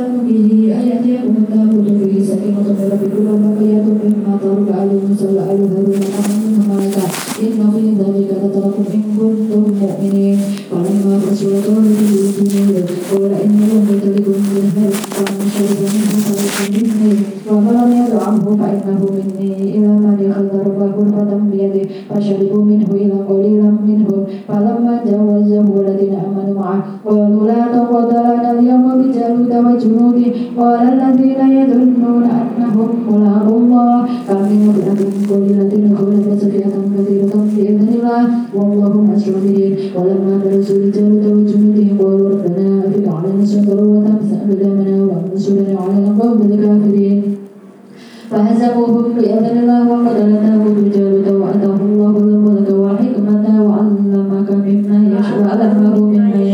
به أن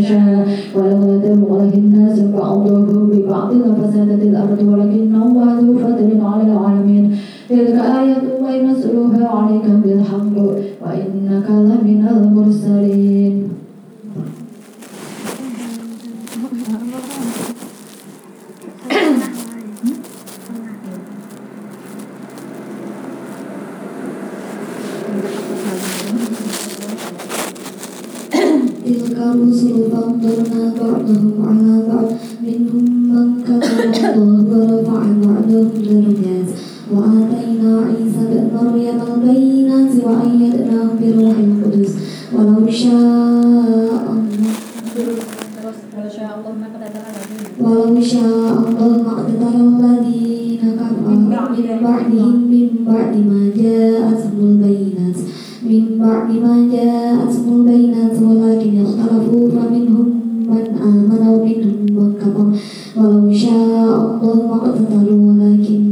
يشاء ولقد عليه الناس بعضهم ببعض لفسدت الأرض ولكن الله ذو فضل على العالمين. تلك آية الله نتلوها عليك بالحق وإنك لمن المرسلين. الرسل فضلنا بعضهم على بعد ما جاءتهم البينات ولكن اختلفوا فمنهم من آمن ومنهم من كفر ولو شاء الله ما اقتتلوا ولكن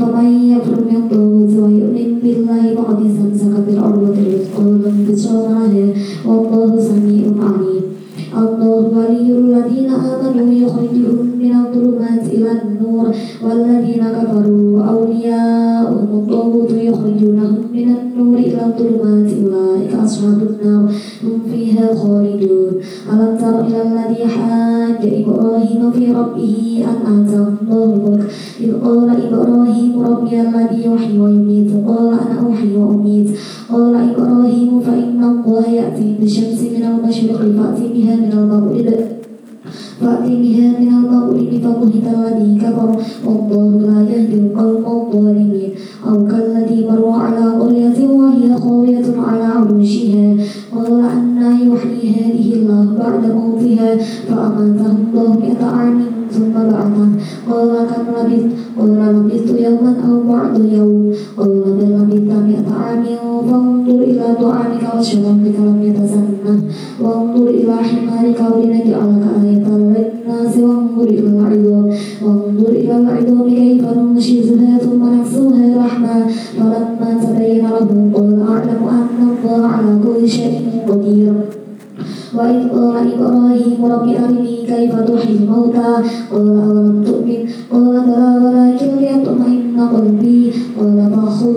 فمن يكفر من الطاغوت ويؤمن بالله فقد استمسك بالعروة الوثقى لا انفصام عنها والله سميع عليم الله ولي الذين آمنوا يخرجهم من الظلمات إلى النور والذين كفروا أولياؤهم الطاغوت يخرجونهم من النور إلى الظلمات أولئك أصحاب النار هم فيها خالدون. ألم تر إلى الذي حاج إبراهيم في ربه أن آتاه قال كم لبثت قال لبثت يوما أو بعض يوم قال بل لبثت مئة عام فانظر إلى طعامك وشرابك لم يتسنه وانظر إلى حمارك ولنجعلك آية للناس وانظر إلى العظام وانظر إلى العظام كيف ننشزها ثم نكسوها لحما فلما تبين له قال أعلم أن الله على كل شيء قدير وإذ قال إبراهيم رب أرني كيف تحيي الموتى قال أولم تؤمن قال بلى ولكن ليطمئن قلبي قال فخذ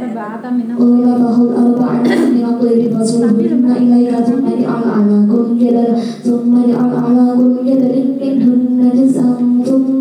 arba'atan min قال فخذ أربعة من الطير فصرهن إليك ثم اجعل على كل جبل ثم اجعل على كل جبل منهن جزءا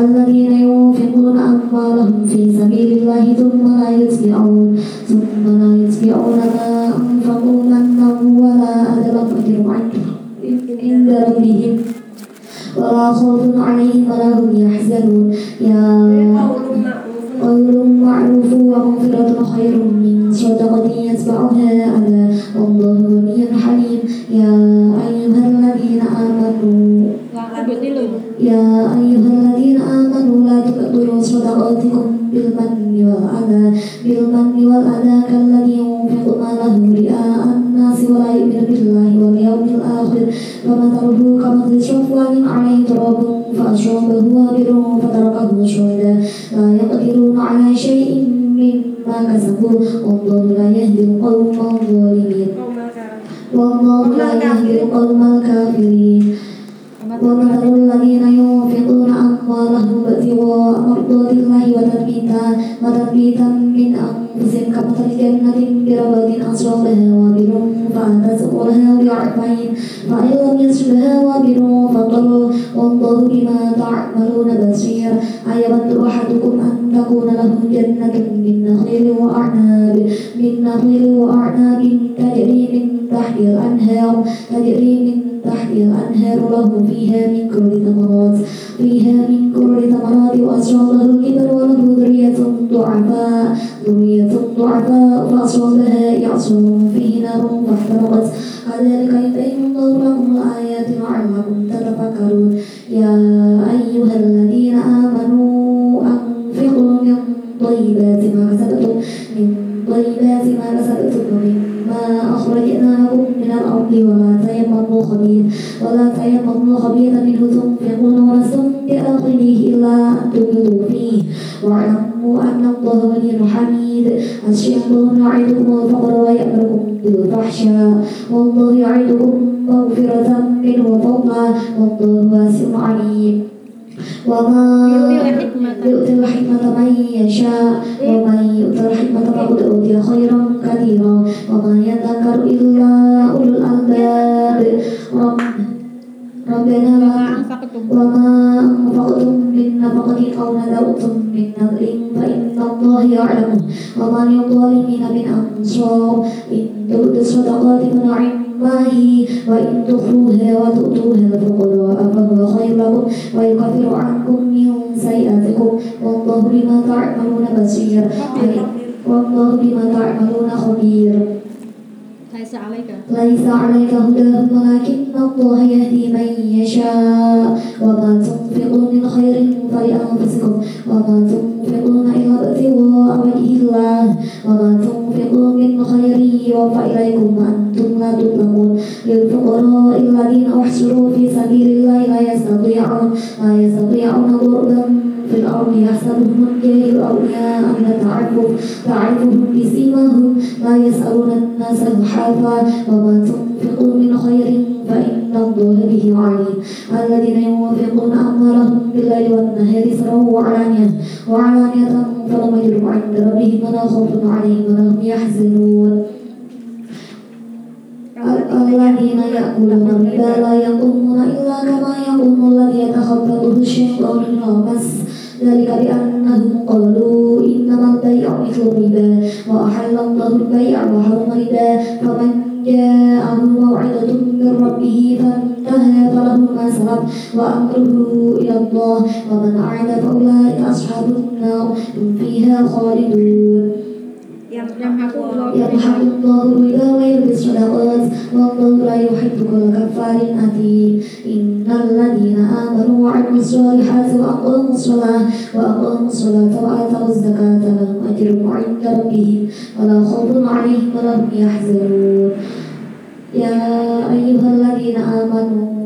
الذين ينفقون أموالهم في سبيل الله ثم لا يتبعون ثم لا يتبعون ما أنفقوا منا ولا أدبا أجر عند ربهم. ولا خوف عليهم ولا هم يحزنون. يا قول معروف ومغفرة خير من صدقة يتبعها أذى. والله غني حليم يا أيها الذين آمنوا يا أيها الذين آمنوا لا تبطلوا صدقاتكم بالمن والأذى بالمن والأذى كالذي ينفق ماله رئاء الناس ولا يؤمن بالله واليوم الآخر فمثله كمثل صفوان عليه تراب فأصابه وابل فتركه صعدا لا يقدرون على شيء مما كسبوا والله لا يهدي القوم الظالمين والله لا يهدي القوم الكافرين ومثل الذين ينفقون أموالهم ابتغاء مرضات الله وتثبيتا وتثبيتا من أنفسهم كمثل جنة بربوة أصابها وابل فأتت أكلها ضعفين فإن لم يصبها وابل فطل والله بما تعملون بصير. أيود أحدكم أن تكون له جنة من نخيل وأعناب من نخيل وأعناب تجري من تحت الأنهار تجري من تحت الأنهار له فيها من كل ثمرات فيها من كل ثمرات وأصابه الكبر وله ذرية ضعفاء ذرية ضعفاء فأصابها إعصار فيه نار فاحترقت. كذلك يبين الله لكم الآيات لعلكم تتفكرون. يا وإن تخفوها وتؤتوها الفقراء فهو خير لكم ويكفر عنكم من سيئاتكم والله بما تعملون بصير. والله بما تعملون خبير. Laisa alaika. ليس عليك هداهم ولكن الله يهدي من يشاء. وما تنفقوا من خير فلأنفسكم وما تنفقون إلا ابتغاء وجه الله وما تنفقوا من خير يوفى إليكم وأنتم لا تظلمون. للفقراء الذين أحصروا في سبيل الله لا يستطيعون لا يستطيعون ضربا في الأرض يحسبهم الجاهل أغنياء من التعفف تعرفهم؟ بسيماهم؟ لا يسألون الناس إلحافا وما تنفقوا من خير فإن الله به عليم. الذين ينفقون أموالهم بالليل والنهار سرا وعلانية وعلانية فلهم أجرهم عند ربهم ولا خوف عليهم ولا هم يحزنون. الذين يأكلون الربا لا يقومون إلا كما يقوم الذي يتخبطه الشيطان من المس ذلك بأنهم قالوا إنما البيع مثل الربا وأحل الله البيع وحرم الربا. فمن جاءه موعظة من ربه فانتهى فله ما سلف وأمره إلى الله. ومن أعد فأولئك أصحاب النار هم فيها خالدون. Yamhaku Allah. يمحق الله الربا ويربي الصدقات والله لا يحب كل كفار أثيم إن الذين آمنوا وعملوا الصالحات وأقاموا الصلاة وأقاموا الصلاة وآتوا الزكاة لهم أجرهم عند ربهم ولا خوف عليهم ولا هم يحزنون يا أيها الذين آمنوا Attaqullaha.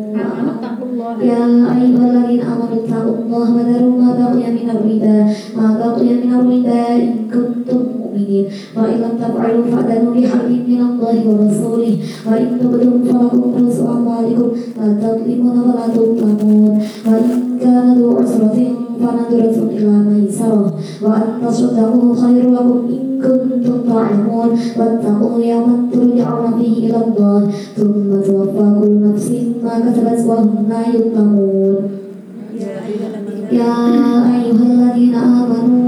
يا أيها الذين آمنوا اتقوا الله وذروا ما بقي من الربا ما بقي من الربا إن كنتم مؤمنين وإن لم تفعلوا فأذنوا بحرب من الله ورسوله وإن تبدوا فلكم رؤوس أموالكم لا تظلمون ولا تظلمون وإن كان ذو عسرة فنظرة إلى ميسرة وأن تصدقوا خير لكم إن كنتم تعلمون واتقوا يوما ترجعون فيه إلى الله ثم توفى كل نفس ما كسبت وهم لا يظلمون يا أيها الذين آمنوا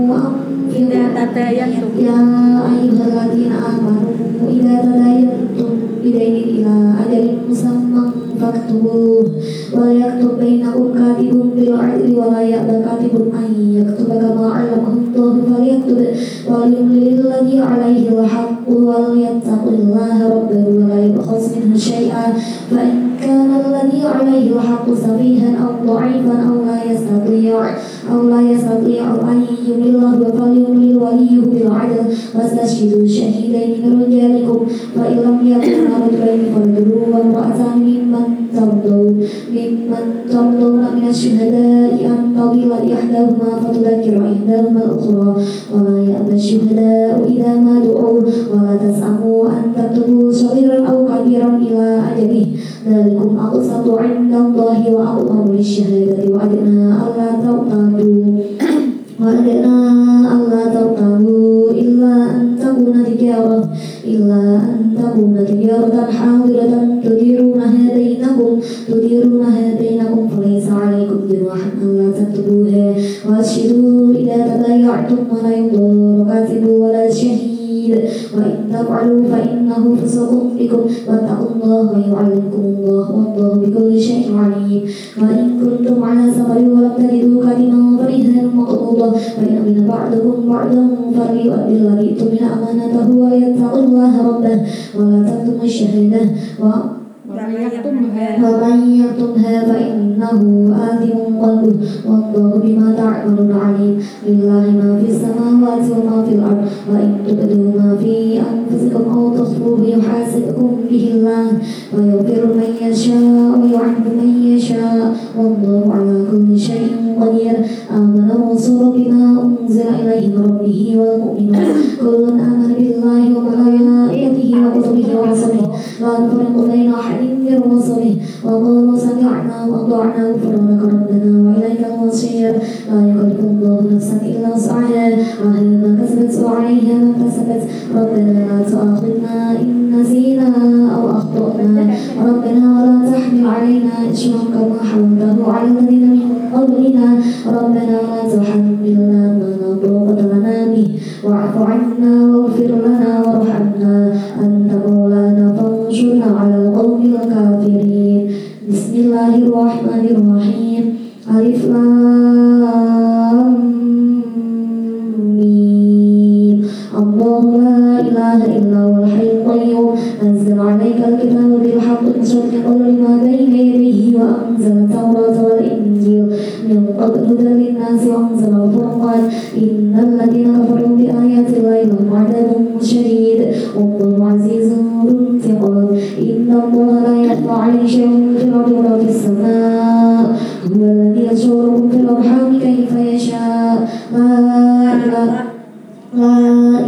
Idza أنفقوا tadayantum. يا أيها الذين آمنوا إذا تداينتم بدين إلى أجل مسمى فاكتبوه. وليكتب بينكم كاتب بالعدل ولا يأبى كاتب أن يكتب كما علمه الله. فليكتب وليملل الذي عليه الحق وليتق الله ربه ولا شيئا. فإن كان الذي عليه الحق سفيها أو ضعيفا أو لا يستطيع أو لا يستطيع أن يمله فليملل بالعدل واستشهدوا شهيدين من رجالكم. فإن لم يكونا رجلين فرجل وامرأتان ممن ترضون ممن ترضون من الشهداء أن تضل إحداهما فتذكر إحداهما الأخرى. ولا يأبى الشهداء إذا ما دعوا ولا تسأموا أن تكتبوا صغيرا أو كبيرا إلى أجله. ذلكم أقسط عند الله وأقوم للشهادة وأدنى ألا ترتابوا وأدنى تجارة إلا أن تجارة حاضرة تديرونها بينكم تديرونها بينكم فليس عليكم جناح ألا تكتبوها. وأشهدوا إذا تبايعتم ولا يضر كاتب ولا شهيد. وإن تفعلوا فإنه فسق بكم. واتقوا الله ويعلمكم الله والله بكل شيء عليم. وإن كنتم على سفر ولم تجدوا فرهان مقبوضة فإن من بعضكم بعضا فليؤدي الذي اؤتمن أمانته ويتق الله ربه ولا تكتموا الشهادة ومن يكتمها فإنه آثم قلبه والله بما تعملون عليم لله ما في السماوات وما في الأرض وإن تبدوا ما في أنفسكم أو تخفوه يحاسبكم به الله ويغفر من يشاء ويعذب من يشاء والله على كل شيء قدير آمن الرسول بما أنزل إليه من ربه والمؤمنون كل آمن بالله وملائكته وكتبه ورسله لا نفرق بين أحد من رسله وقالوا سمعنا وأطعنا غفرانك ربنا وإليك المصير. لا يكلف الله نفسا إلا وسعها. لها ما كسبت وعليها ما اكتسبت ربنا لا تؤاخذنا إن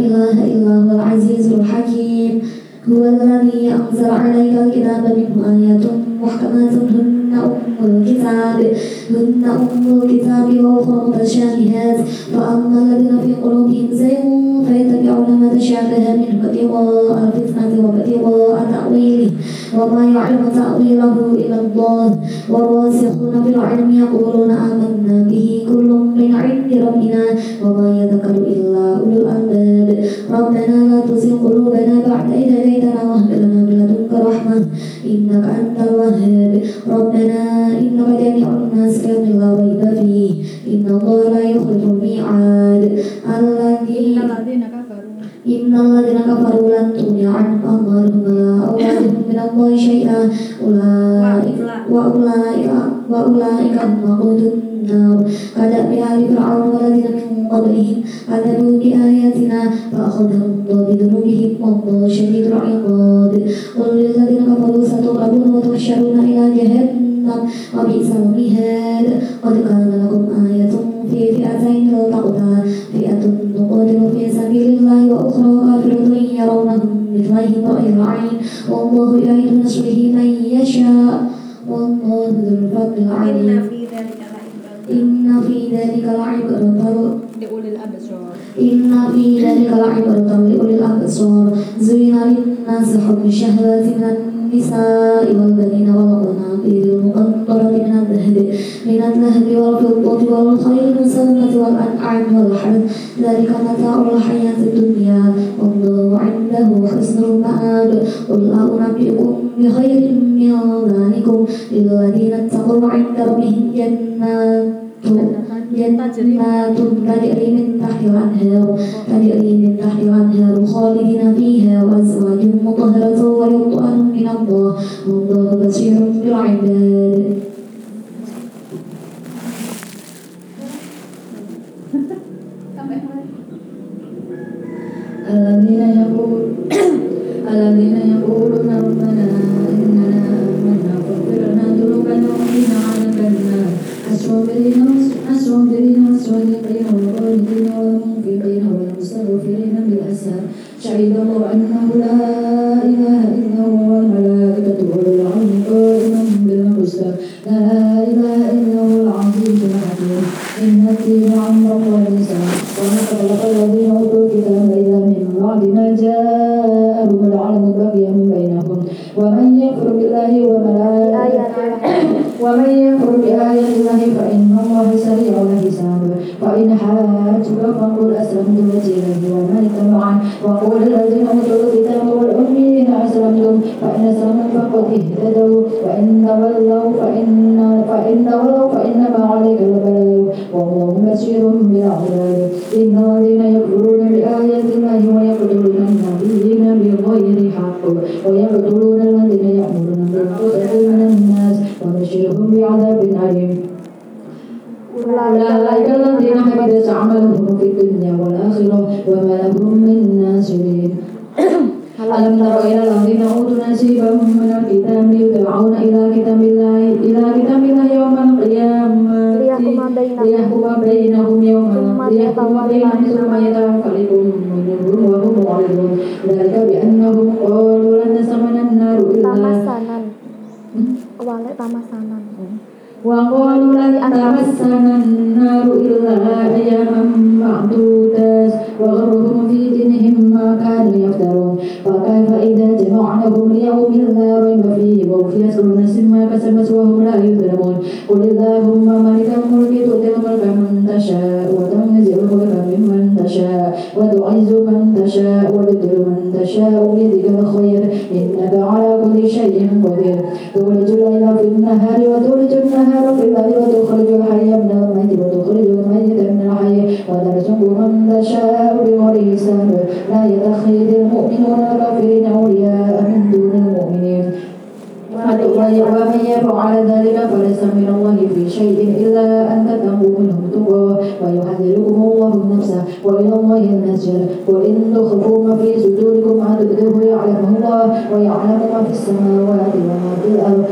إله إلا هو العزيز الحكيم. هو الذي أنزل عليك الكتاب منه آيات محكمات هن أم الكتاب هن أم الكتاب وأخرى متشابهات فأما الذين في قلوبهم زيغ فيتبعون ما تشابه منه ابتغاء الفتنة وابتغاء تأويله وما يعلم تأويله إلا الله والراسخون في العلم يقولون آمنا به كل من عند ربنا وما يذكر إلا أولو الألباب ربنا لا تزغ قلوبنا بعد إذ هديتنا وهب لنا من لدنك رحمة إنك أنت الوهاب. ربنا إنك جامع الناس ليوم لا ريب فيه. إن الله لا يخلف الميعاد. الذي إن الذين كفروا. إن الذين كفروا لن تغني عنهم أموالهم ولا أولادهم من الله شيئا. أولئك وأولئك وقود النار كدأب فرعون والذين من قبلهم كذبوا بآياتنا فأخذهم الله بذنوبهم والله شديد العقاب قل للذين كفروا ستغلبون وتحشرون إلى جهنم وبئس المهاد قد كان لكم آية في فئتين التقتا فئة تقاتل في سبيل الله وأخرى كافرة يرونهم مثلهم رأي العين والله يعيد نصره من يشاء والله ذو الفضل إن العليم في ذلك لعبرة إن في ذلك لعبرة لأولي الأبصار إن في ذلك لعبرة لأولي الأبصار زين النساء والبنين والقناطير المقنطرة من الذهب من الذهب والفضة والخيل المسومة والأنعام والحرث ذلك متاع الحياة الدنيا والله عنده حسن المآب. قل أنبئكم بخير من ذلكم للذين اتقوا عند ربهم جنات. جنات تجري من تحت الأنهار تجري من تحت الأنهار خالدين فيها وأزواج مطهرة ورضوان من الله العباد الذين يقول الذين يقولون ربنا الصابرين الصابرين والصادقين والقانتين والمنفقين والمستغفرين بالأسهار شهد الله أنه لا إله إلا هو والملائكة وأولو العلم قائما بالقسط لا إله إلا هو العزيز الحكيم إن الدين عند الله الإسلام وما خلق الذين أوتوا الكتاب إلا من بعد ما جاءهم العلم بغيا بينهم ومن يكفر بالله وملائكته ومن يكفر بآيات حاجك فقل أسلمت وجهي ومن اتبعني وقل الذين أوتوا الكتاب والأميين أسلمتم فإن أسلموا فقد اهتدوا. تمسنا النار إلا أياما معدودات وغرهم في دينهم ما كانوا يفترون. فكيف إذا جمعناهم ليوم لا ريب فيه ووفيت كل نفس ما كسبت وهم لا يظلمون. قل اللهم مالك الملك تؤتي الملك من تشاء وتنزع الملك تشاء وتعز من تشاء وتذل من تشاء بيدك الخير إنك على كل شيء قدير. تولج الليل في النهار وتولج النهار في الليل وتخرج الحي من الميت وتخرج الميت من الحي. وترزق من تشاء بغير حساب. لا يتخذ المؤمنون الكافرين أولياء من دون المؤمنين. ومن يفعل ذلك فليس من الله في شيء إلا أن تتقوا منهم تقى ويحذركم وإلى الله المسجد وإن تخفوا ما في صدوركم أن تبدوه يعلمه الله ويعلم ما في السماوات وما في الأرض.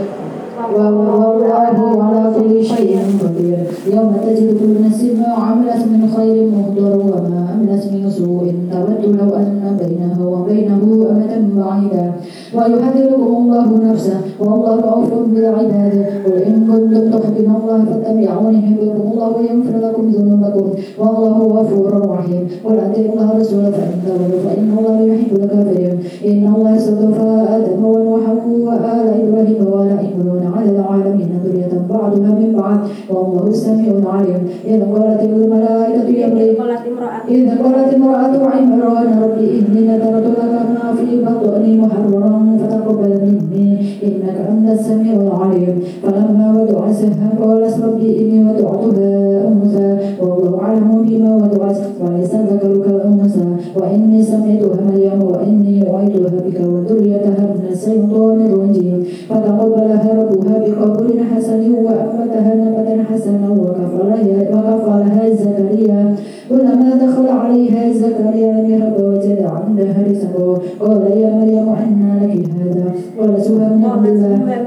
والله على كل شيء قدير. يوم تجد كل نفس ما عملت من خير محضر وما عملت من سوء. تود لو أن بينه وبينه أمدا بعيدا ويحذركم الله نفسه والله رؤوف بالعباد. قل إن كنتم تحبون الله فاتبعوني يحببكم الله ويغفر لكم ذنوبكم. والله غفور رحيم. قل أطيعوا الله والرسول فإن تولوا فإن الله يحب الكافرين. إن الله اصطفى آدم ونوحا وآل إبراهيم وآل عمران على العالمين. ذرية بعضها من بعض والله السميع العليم إذ قالت الملائكة يا مريم قالت امرأة إذ قالت امرأة عمران رب إني نذرت لك ما في بطني محررا فتقبل مني إنك أنت السميع العليم. فلما وضعتها قالت ربي إني وضعتها أنثى والله أعلم بما وضعت وليس ذكرك الأنثى. وإني سمعتها مريم وإني أعيدها بك وذريتها من الشيطان الرجيم فتقبلها ربها بقبول حسن وأنبتها نبتا حسنا وكفلها زكريا كلما دخل عليها زكريا لم يهب وجد عندها رزقا قال يا مريم أنى لك هذا قالت هو من عند الله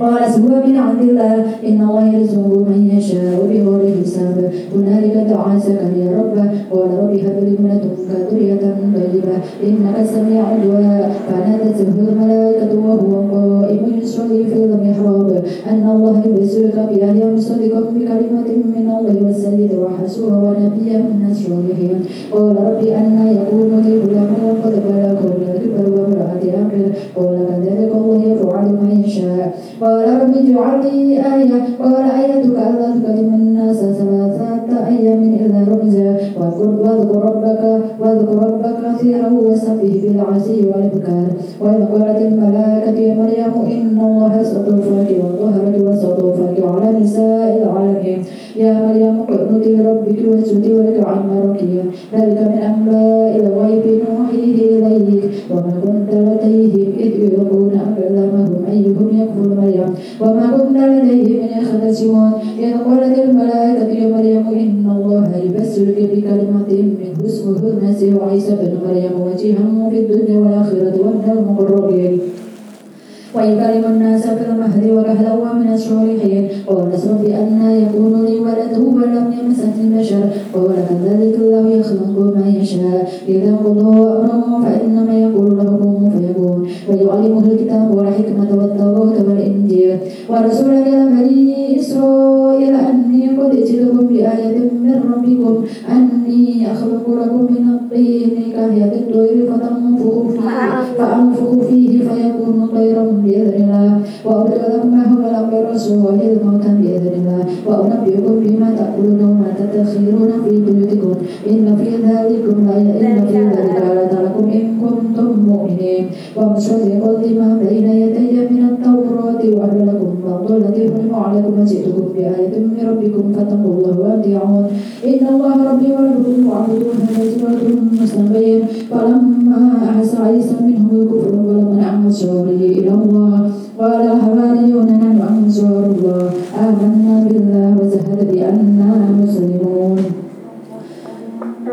قالت هو من عند الله إن الله يرزق من يشاء بغير حساب هنالك دعا زكريا ربه قال رب هب لي من لدنك ذرية طيبة إنك سميع الدعاء. فنادته الملائكة وهو قائم يصلي في المحراب. أن الله يبشرك بيحيى مصدقا بكلمة من الله والسيد وحسوره ونبيا من الصالحين قال رب أن يكون لي غلام وقد بلغني الكبر وامرأتي عقر قال كذلك الله يفعل. اجعل لي آية قال آيتك ألا تكلم الناس ثلاثة أيام إلا رمزا. واذكر ربك واذكر ربك كثيرا وسبح بالعشي والإبكار. وإذ قالت الملائكة يا مريم إن الله اصطفاك وطهرك واصطفاك على نساء العالمين. يا مريم اقنتي لربك واسجدي واركعي مع الراكعين ذلك من أنباء الغيب نوحيه إليك. وما كنت لديهم إذ يلقون أقلامهم أيهم يكفر مريم. وما كنا لديهم من يختصمون إذ قالت الملائكة يا مريم إن الله يبشرك بكلمة منه اسمه المسيح عيسى بن مريم وجيها في الدنيا والآخرة ومن المقربين ويكلم الناس في المهد وكهلا ومن الصالحين. قال رب أن يكون لي ولد ولم يمسسني بشر. قال كذلك الله يخلق ما يشاء. إذا قضى أمره فإنما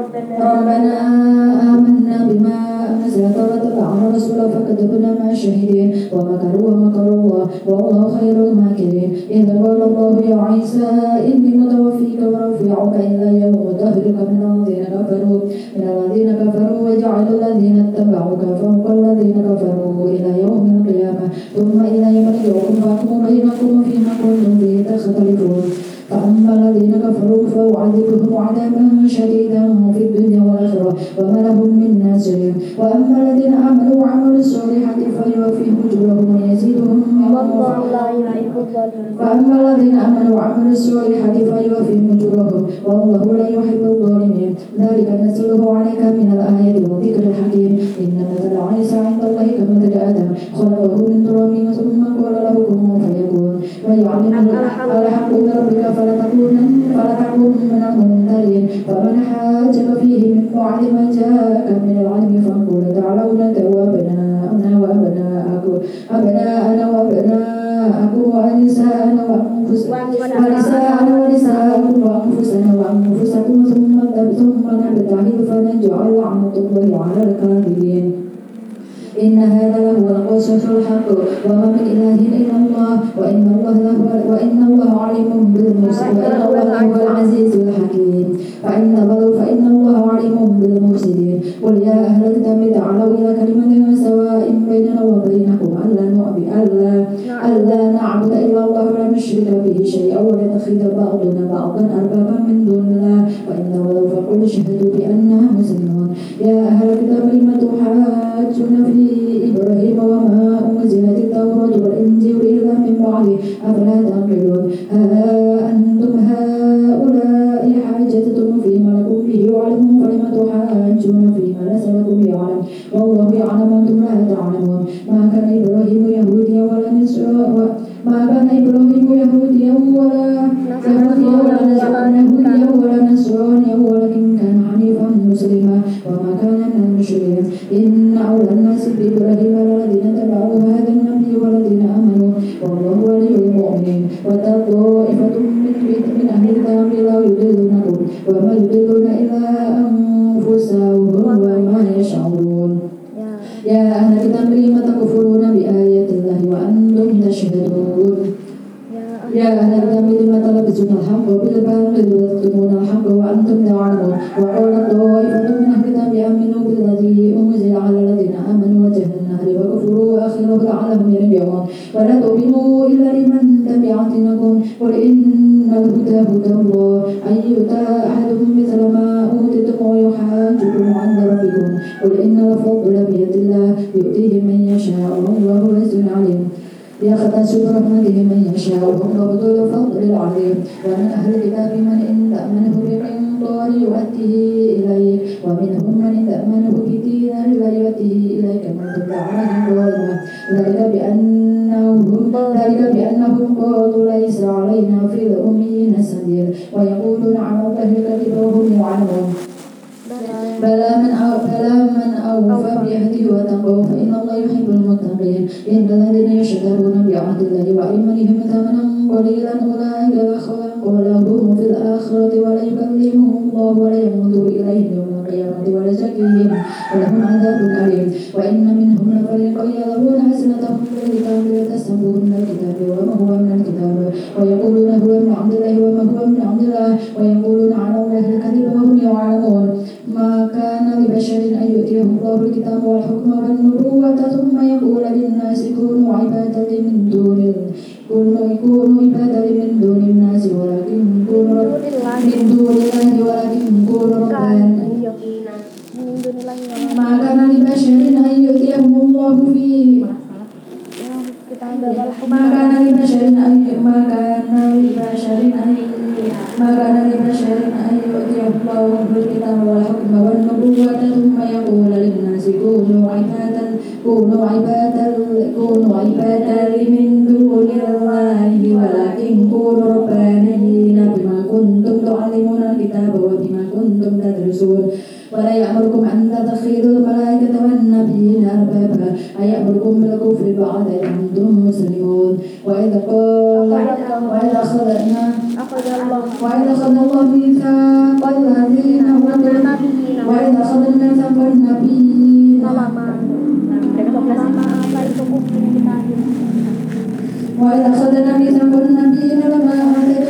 ربنا آمنا بما أنزلت واتبعنا الرسول فكذبنا مع الشهيدين ومكروا ومكر الله والله خير الماكرين. إذ قال الله يا عيسى إني متوفيك ورافعك إلى يوم وطهرك من الذين كفروا من الذين كفروا وجعل الذين اتبعوك فوق الذين كفروا إلى يوم القيامة ثم إلى يوم يرجعكم فاحكم بينكم فيما كنتم فيه تختلفون. فأما الذين كفروا فأعذبهم عذابا شديدا في الدنيا والآخرة وما لهم من ناصرين. وأما الذين آمنوا وعملوا الصالحات فيوفيهم أجورهم ويزيدهم من فأما الذين آمنوا وعملوا الصالحات فيوفيهم أجورهم والله لا يحب الظالمين. ذلك نزله عليك من الآيات والذكر الحكيم. إن مثل عيسى عند الله كمثل آدم. خلقه من تراب ثم قال له كن فيكون. ويعلمه الحق من ربك تكن من الممترين فمن حاجك فيه من بعد ما جاءك من العلم فقل تعالوا ندعو أبناءنا وأبناءكم. أبناءنا وأبناءكم ونساءنا ونساءنا ونساءكم وأنفسنا وأنفسكم ثم ثم نبتهل فنجعل لعنة الله على الكاذبين. إن هذا لهو القصص الحق. وما من إله إلا من بعده أفلا تعقلون ها أنتم ولا تؤمنوا إلا لمن تبع دينكم قل إن الهدى هدى الله. أن يؤتى أحد مثل ما أوتيتم ويحاجكم عند ربكم. قل إن الفضل بيد الله. يؤتيه من يشاء. والله واسع عليم. يختص برحمته يزكيهم ولهم عذاب أليم. وإن منهم لفريقا يلوون ألسنتهم بالكتاب ليتسبوا من الكتاب وما هو من الكتاب. ويقولون تدرسون ولا يأمركم أن تتخذوا الملائكة والنبيين أربابا أيأمركم بالكفر بعد إذ أنتم مسلمون. وإذا قال وإذا أخذنا وإذا أخذ الله ميثاق الذين وإذا أخذنا ميثاق النبيين وإذا أخذنا ميثاق النبيين لما آتيتكم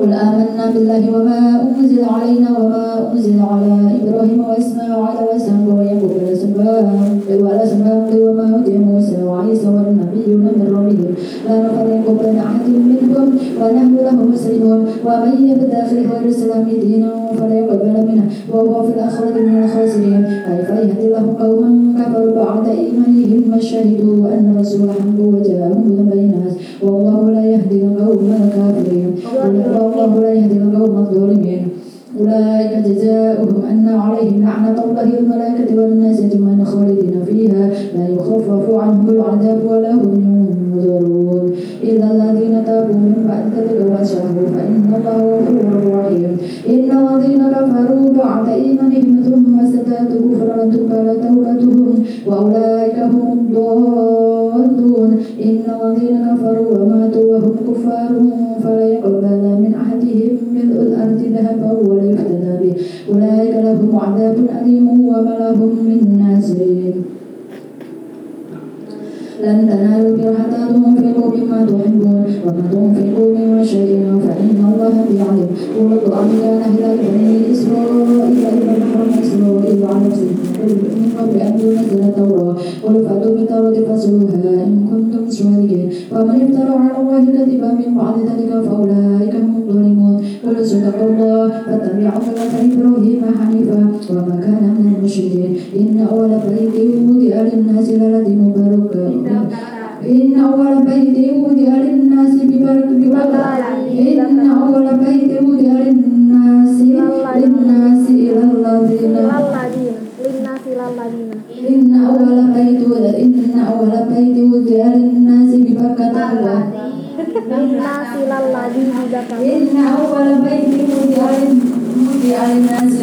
قل آمنا بالله وما أنزل علينا وما أنزل على إبراهيم وإسماعيل وإسحاق ويعقوب والأسباط وما أوتي موسى وعيسى والنبيون من ربهم. لا نفرق بين أحد منهم ونحن له مسلمون. ومن يبتغي غير الإسلام دينا فلا يقبل منه وهو في الآخرة من الخاسرين. كيف يهدي الله قوما كفروا بعد إيمانهم وشهدوا أن الرسول حق وجاءهم بالبينات والله لا يهدي القوم الكافرين. والله لا يهدي القوم الظالمين أولئك جزاؤهم أن عليهم لعنة الله والملائكة والناس أجمعين خالدين فيها. لا يخفف عنهم العذاب ولا هم ينظرون. إلا الذين تابوا من بعد ذلك وأصلحوا فإن الله غفور رحيم إن الذين كفروا بعد إيمانهم ثم ازدادوا كفرا تقبل توبتهم وأولئك هم الضالون. الذين كفروا وماتوا وهم كفار فلا يقبل من أحدهم ملء الأرض ذهبا ولا يفتدى به. أولئك لهم عذاب أليم وما لهم من ناصرين. لن تنالوا البر حتى تنفقوا مما تحبون وما تنفقوا من شيء فإن الله به عليم قل القرآن كان هدى بني إسرائيل إذا حرم إسرائيل على نفسه. من قبل أن ينزل التوراة. قل فأتوا بالتوراة فاسلوها إن كنتم صادقين. فمن افترى على الله كذبا من بعد ذلك فأولئك هم الظالمون. قل صدق الله فاتبعوا ملة إبراهيم حنيفا وما كان من المشركين. إن أول بيت وضع للناس للذي مبارك. إن أول بيت وضع للناس ببرك ببرك إن أول بيت وضع للناس للناس إلى الذين. Laladina Linnasi laladina إن أول بيت إن أول بيت وضع للناس ببركة الله. Linnasi laladina Bidakam إن أول بيت وضع وضع للناس